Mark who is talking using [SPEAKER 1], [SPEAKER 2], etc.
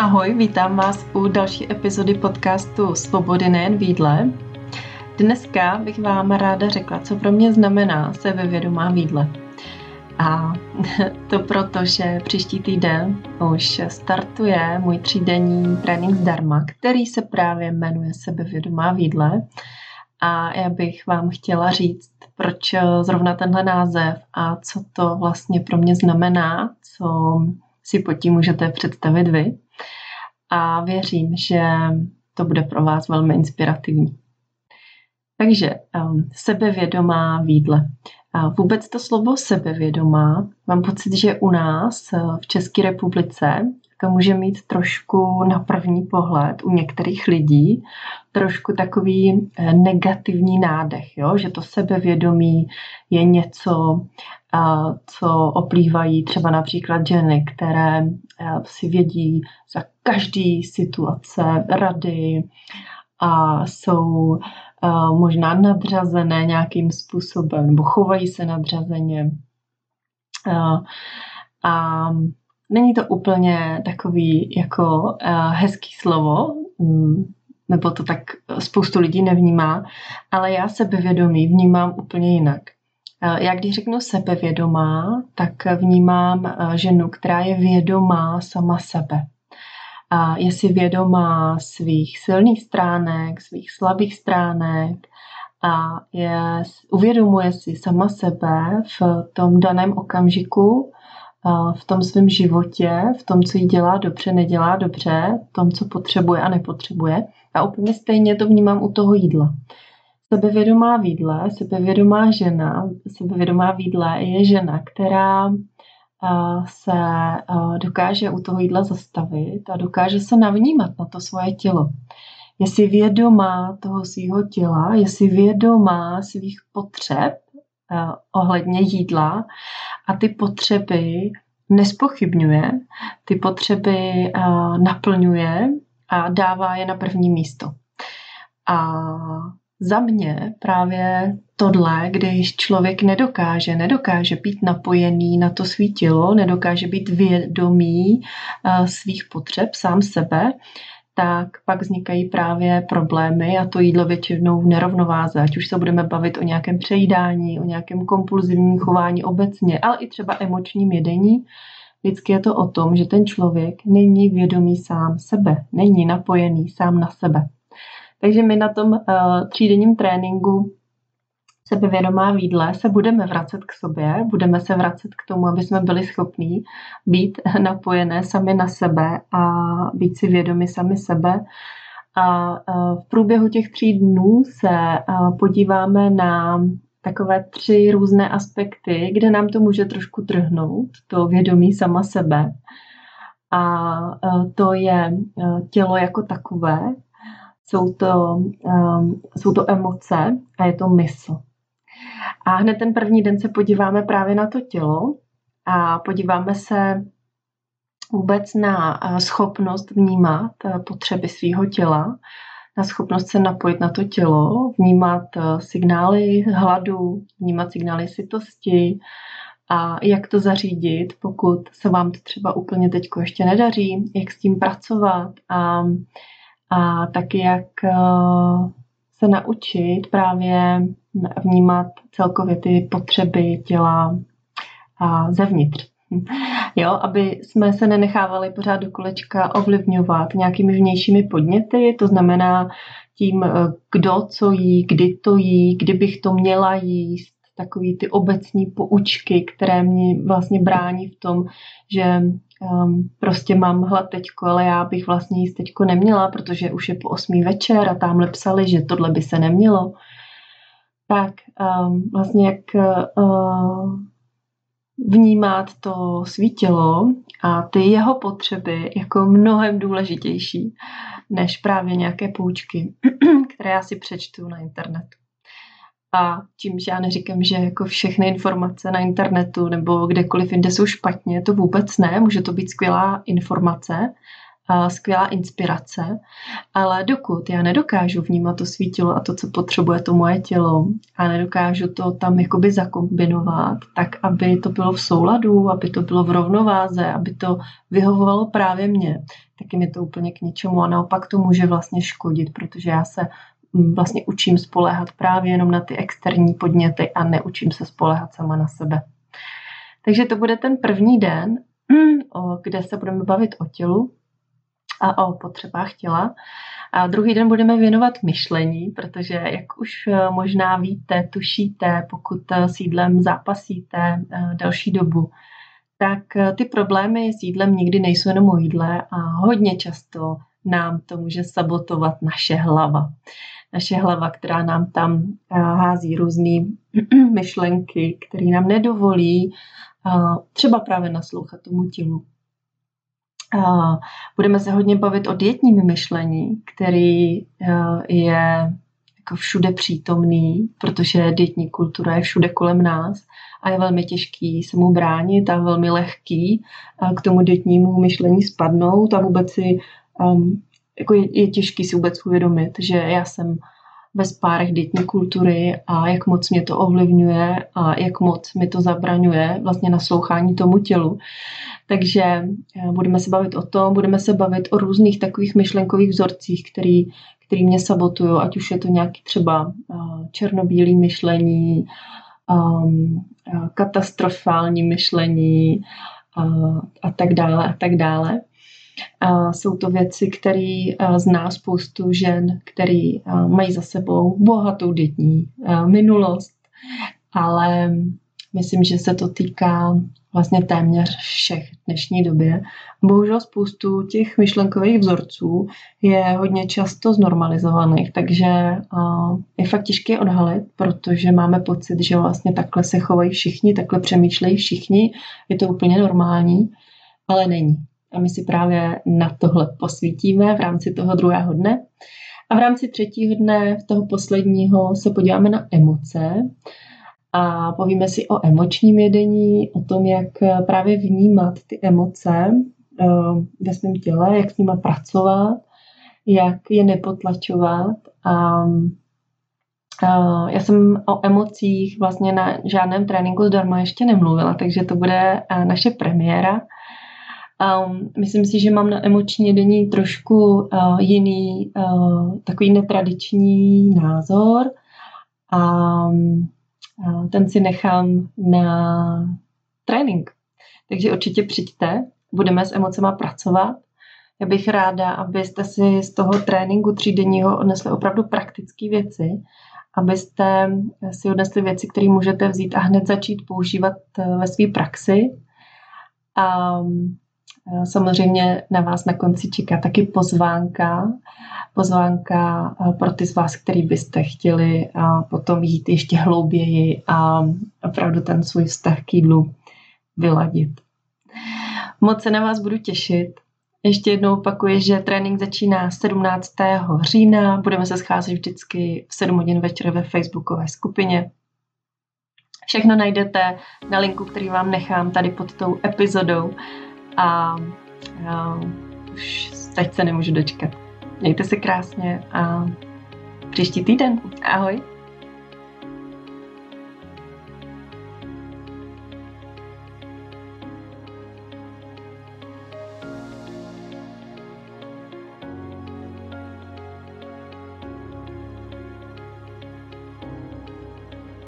[SPEAKER 1] Ahoj, vítám vás u další epizody podcastu Svobody nejen v jídle. Dneska bych vám ráda řekla, co pro mě znamená sebevědomá v jídle. A to proto, že příští týden už startuje můj třídenní trénink zdarma, který se právě jmenuje Sebevědomá v jídle. A já bych vám chtěla říct, proč zrovna tenhle název a co to vlastně pro mě znamená, co si pod tím můžete představit vy. A věřím, že to bude pro vás velmi inspirativní. Takže um, sebevědomá výdle. Vůbec to slovo sebevědomá, mám pocit, že u nás uh, v České republice to může mít trošku na první pohled u některých lidí trošku takový eh, negativní nádech, jo? že to sebevědomí je něco, co oplývají třeba například ženy, které eh, si vědí za každý situace rady a jsou eh, možná nadřazené nějakým způsobem nebo chovají se nadřazeně. A Není to úplně takový jako uh, hezký slovo, um, nebo to tak spoustu lidí nevnímá, ale já sebevědomí vnímám úplně jinak. Uh, já když řeknu sebevědomá, tak vnímám uh, ženu, která je vědomá sama sebe. Je si vědomá svých silných stránek, svých slabých stránek a je, uvědomuje si sama sebe v tom daném okamžiku v tom svém životě, v tom, co jí dělá dobře, nedělá dobře, v tom, co potřebuje a nepotřebuje. A úplně stejně to vnímám u toho jídla. Sebevědomá výdle, sebevědomá žena, sebevědomá výdle je žena, která se dokáže u toho jídla zastavit a dokáže se navnímat na to svoje tělo. Je si vědomá toho svého těla, je si vědomá svých potřeb Eh, ohledně jídla a ty potřeby nespochybňuje, ty potřeby eh, naplňuje a dává je na první místo. A za mě právě tohle, když člověk nedokáže, nedokáže být napojený na to svý tělo, nedokáže být vědomý eh, svých potřeb sám sebe, tak pak vznikají právě problémy a to jídlo většinou v nerovnováze, ať už se budeme bavit o nějakém přejídání, o nějakém kompulzivním chování obecně, ale i třeba emočním jedení. Vždycky je to o tom, že ten člověk není vědomý sám sebe, není napojený sám na sebe. Takže my na tom uh, třídenním tréninku sebevědomá výdle se budeme vracet k sobě, budeme se vracet k tomu, aby jsme byli schopní být napojené sami na sebe a být si vědomi sami sebe. A v průběhu těch tří dnů se podíváme na takové tři různé aspekty, kde nám to může trošku trhnout, to vědomí sama sebe. A to je tělo jako takové, jsou to, jsou to emoce a je to mysl. A hned ten první den se podíváme právě na to tělo a podíváme se vůbec na schopnost vnímat potřeby svého těla, na schopnost se napojit na to tělo, vnímat signály hladu, vnímat signály sytosti a jak to zařídit, pokud se vám to třeba úplně teď ještě nedaří, jak s tím pracovat a, a taky jak se naučit právě vnímat celkově ty potřeby těla a zevnitř. Jo, aby jsme se nenechávali pořád do kolečka ovlivňovat nějakými vnějšími podněty, to znamená tím, kdo co jí, kdy to jí, kdybych to měla jíst, takový ty obecní poučky, které mě vlastně brání v tom, že um, prostě mám hlad teďko, ale já bych vlastně jíst teďko neměla, protože už je po osmý večer a tamhle psali, že tohle by se nemělo tak um, vlastně jak uh, vnímat to svý tělo a ty jeho potřeby jako mnohem důležitější než právě nějaké poučky, které já si přečtu na internetu. A tím, že já neříkám, že jako všechny informace na internetu nebo kdekoliv jinde jsou špatně, to vůbec ne, může to být skvělá informace, skvělá inspirace, ale dokud já nedokážu vnímat to svítilo a to, co potřebuje to moje tělo a nedokážu to tam jakoby zakombinovat, tak aby to bylo v souladu, aby to bylo v rovnováze, aby to vyhovovalo právě mně, taky mi to úplně k ničemu a naopak to může vlastně škodit, protože já se vlastně učím spoléhat právě jenom na ty externí podněty a neučím se spoléhat sama na sebe. Takže to bude ten první den, kde se budeme bavit o tělu, a o potřebách těla. A druhý den budeme věnovat myšlení, protože jak už eh, možná víte, tušíte, pokud eh, s jídlem zápasíte eh, další dobu, tak ty problémy s jídlem nikdy nejsou jenom o jídle a hodně často nám to může sabotovat naše hlava. Naše hlava, která nám tam hází různé myšlenky, které nám nedovolí třeba právě naslouchat tomu tělu. Budeme se hodně bavit o dietním myšlení, který eh, je jako všude přítomný, protože dietní kultura je všude kolem nás a je velmi těžký se mu bránit a velmi lehký eh, k tomu dietnímu myšlení spadnout a vůbec si um, jako je, je těžký si vůbec uvědomit, že já jsem ve spárech dietní kultury a jak moc mě to ovlivňuje a jak moc mi to zabraňuje vlastně naslouchání tomu tělu. Takže eh, budeme se bavit o tom, budeme se bavit o různých takových myšlenkových vzorcích, který, který mě sabotují, ať už je to nějaký třeba eh, černobílý myšlení, um, katastrofální myšlení a tak dále a tak dále. Jsou to věci, které zná spoustu žen, které mají za sebou bohatou dětní minulost, ale myslím, že se to týká vlastně téměř všech dnešní době. Bohužel spoustu těch myšlenkových vzorců je hodně často znormalizovaných, takže je fakt těžké odhalit, protože máme pocit, že vlastně takhle se chovají všichni, takhle přemýšlejí všichni, je to úplně normální, ale není. A my si právě na tohle posvítíme v rámci toho druhého dne. A v rámci třetího dne, toho posledního, se podíváme na emoce a povíme si o emočním jedení, o tom, jak právě vnímat ty emoce eh, ve svém těle, jak s nimi pracovat, jak je nepotlačovat. A já jsem o emocích vlastně na žádném tréninku zdarma ještě nemluvila, takže to bude eh, naše premiéra. Um, myslím si, že mám na emoční jedení trošku uh, jiný, uh, takový netradiční názor a uh, ten si nechám na trénink. Takže určitě přijďte, budeme s emocema pracovat. Já bych ráda, abyste si z toho tréninku třídenního odnesli opravdu praktické věci, abyste si odnesli věci, které můžete vzít a hned začít používat uh, ve své praxi. Um, samozřejmě na vás na konci čeká taky pozvánka, pozvánka eh, pro ty z vás, který byste chtěli eh, potom jít ještě hlouběji a opravdu ten svůj vztah k jídlu vyladit. Moc se na vás budu těšit. Ještě jednou opakuji, že trénink začíná 17. října. Budeme se scházet vždycky v 7 hodin večer ve facebookové skupině. Všechno najdete na linku, který vám nechám tady pod tou epizodou a, a už teď se nemůžu dočkat. Mějte se krásně a příští týden. Ahoj.